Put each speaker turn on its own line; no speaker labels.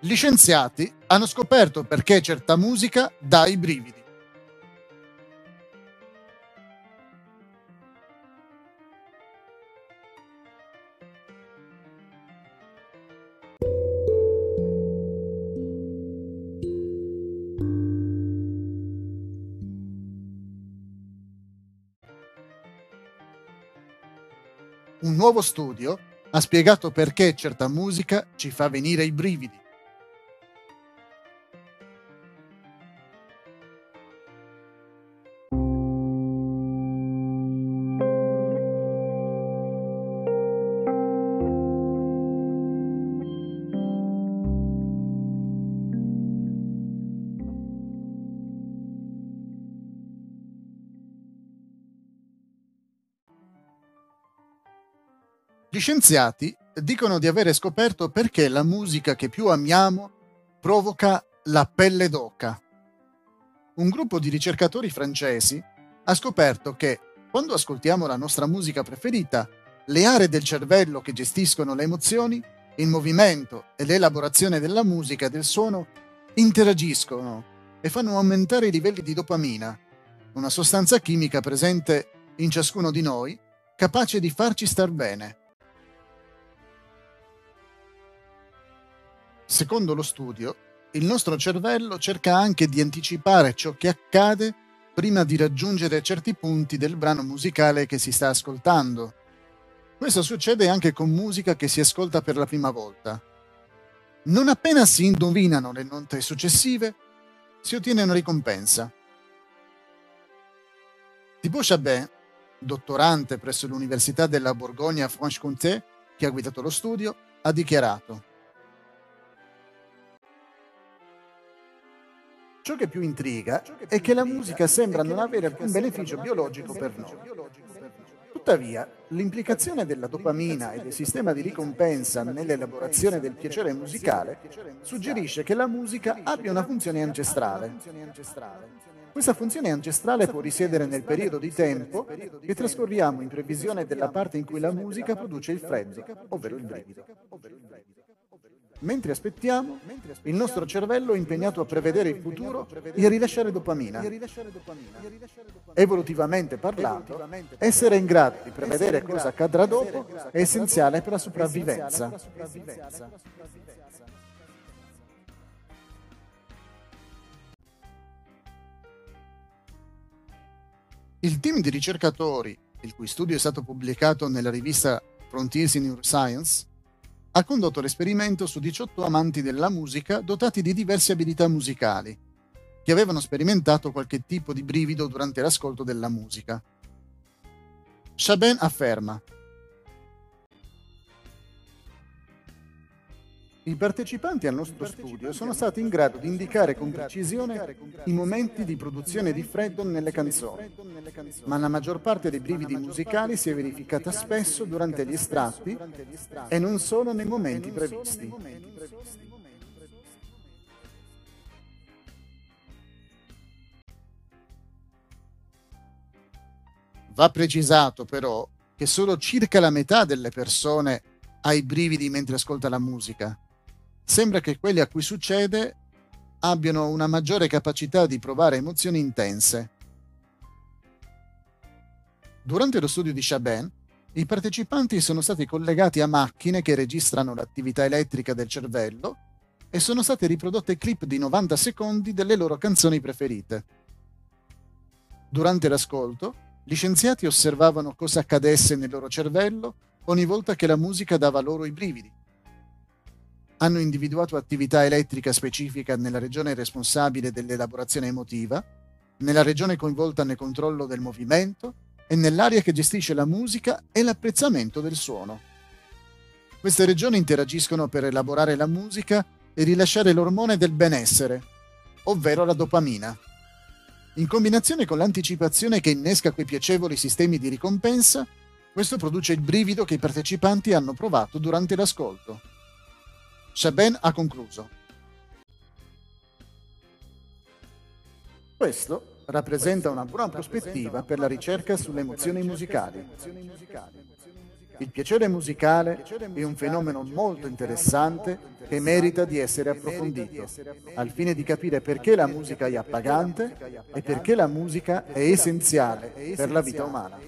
Gli scienziati hanno scoperto perché certa musica dà i brividi. Un nuovo studio ha spiegato perché certa musica ci fa venire i brividi. Gli scienziati dicono di avere scoperto perché la musica che più amiamo provoca la pelle d'oca. Un gruppo di ricercatori francesi ha scoperto che quando ascoltiamo la nostra musica preferita, le aree del cervello che gestiscono le emozioni, il movimento e l'elaborazione della musica e del suono interagiscono e fanno aumentare i livelli di dopamina, una sostanza chimica presente in ciascuno di noi capace di farci star bene. Secondo lo studio, il nostro cervello cerca anche di anticipare ciò che accade prima di raggiungere certi punti del brano musicale che si sta ascoltando. Questo succede anche con musica che si ascolta per la prima volta. Non appena si indovinano le note successive, si ottiene una ricompensa. Thibaut Chabin, dottorante presso l'Università della Borgogna-Franche-Comté, che ha guidato lo studio, ha dichiarato Ciò che più intriga è che la musica sembra non avere alcun beneficio biologico per noi. Tuttavia, l'implicazione della dopamina e del sistema di ricompensa nell'elaborazione del piacere musicale suggerisce che la musica abbia una funzione ancestrale. Questa funzione ancestrale può risiedere nel periodo di tempo che trascorriamo in previsione della parte in cui la musica produce il freddo, ovvero il brivido. Mentre aspettiamo, il nostro cervello è impegnato a prevedere il futuro e a rilasciare dopamina. Evolutivamente parlando, essere in grado di prevedere cosa accadrà dopo è essenziale per la sopravvivenza. Il team di ricercatori, il cui studio è stato pubblicato nella rivista Frontiers in Neuroscience, ha condotto l'esperimento su 18 amanti della musica dotati di diverse abilità musicali, che avevano sperimentato qualche tipo di brivido durante l'ascolto della musica. Chabin afferma I partecipanti al nostro studio sono stati in grado di indicare con precisione i momenti di produzione di freddo nelle canzoni, ma la maggior parte dei brividi musicali si è verificata spesso durante gli estratti e non solo nei momenti previsti. Va precisato però che solo circa la metà delle persone ha i brividi mentre ascolta la musica sembra che quelli a cui succede abbiano una maggiore capacità di provare emozioni intense. Durante lo studio di Chabin, i partecipanti sono stati collegati a macchine che registrano l'attività elettrica del cervello e sono state riprodotte clip di 90 secondi delle loro canzoni preferite. Durante l'ascolto, gli scienziati osservavano cosa accadesse nel loro cervello ogni volta che la musica dava loro i brividi hanno individuato attività elettrica specifica nella regione responsabile dell'elaborazione emotiva, nella regione coinvolta nel controllo del movimento e nell'area che gestisce la musica e l'apprezzamento del suono. Queste regioni interagiscono per elaborare la musica e rilasciare l'ormone del benessere, ovvero la dopamina. In combinazione con l'anticipazione che innesca quei piacevoli sistemi di ricompensa, questo produce il brivido che i partecipanti hanno provato durante l'ascolto. Chabin ha concluso. Questo rappresenta una buona prospettiva per la ricerca sulle emozioni musicali. Il piacere musicale è un fenomeno molto interessante che merita di essere approfondito, al fine di capire perché la musica è appagante e perché la musica è essenziale per la vita umana.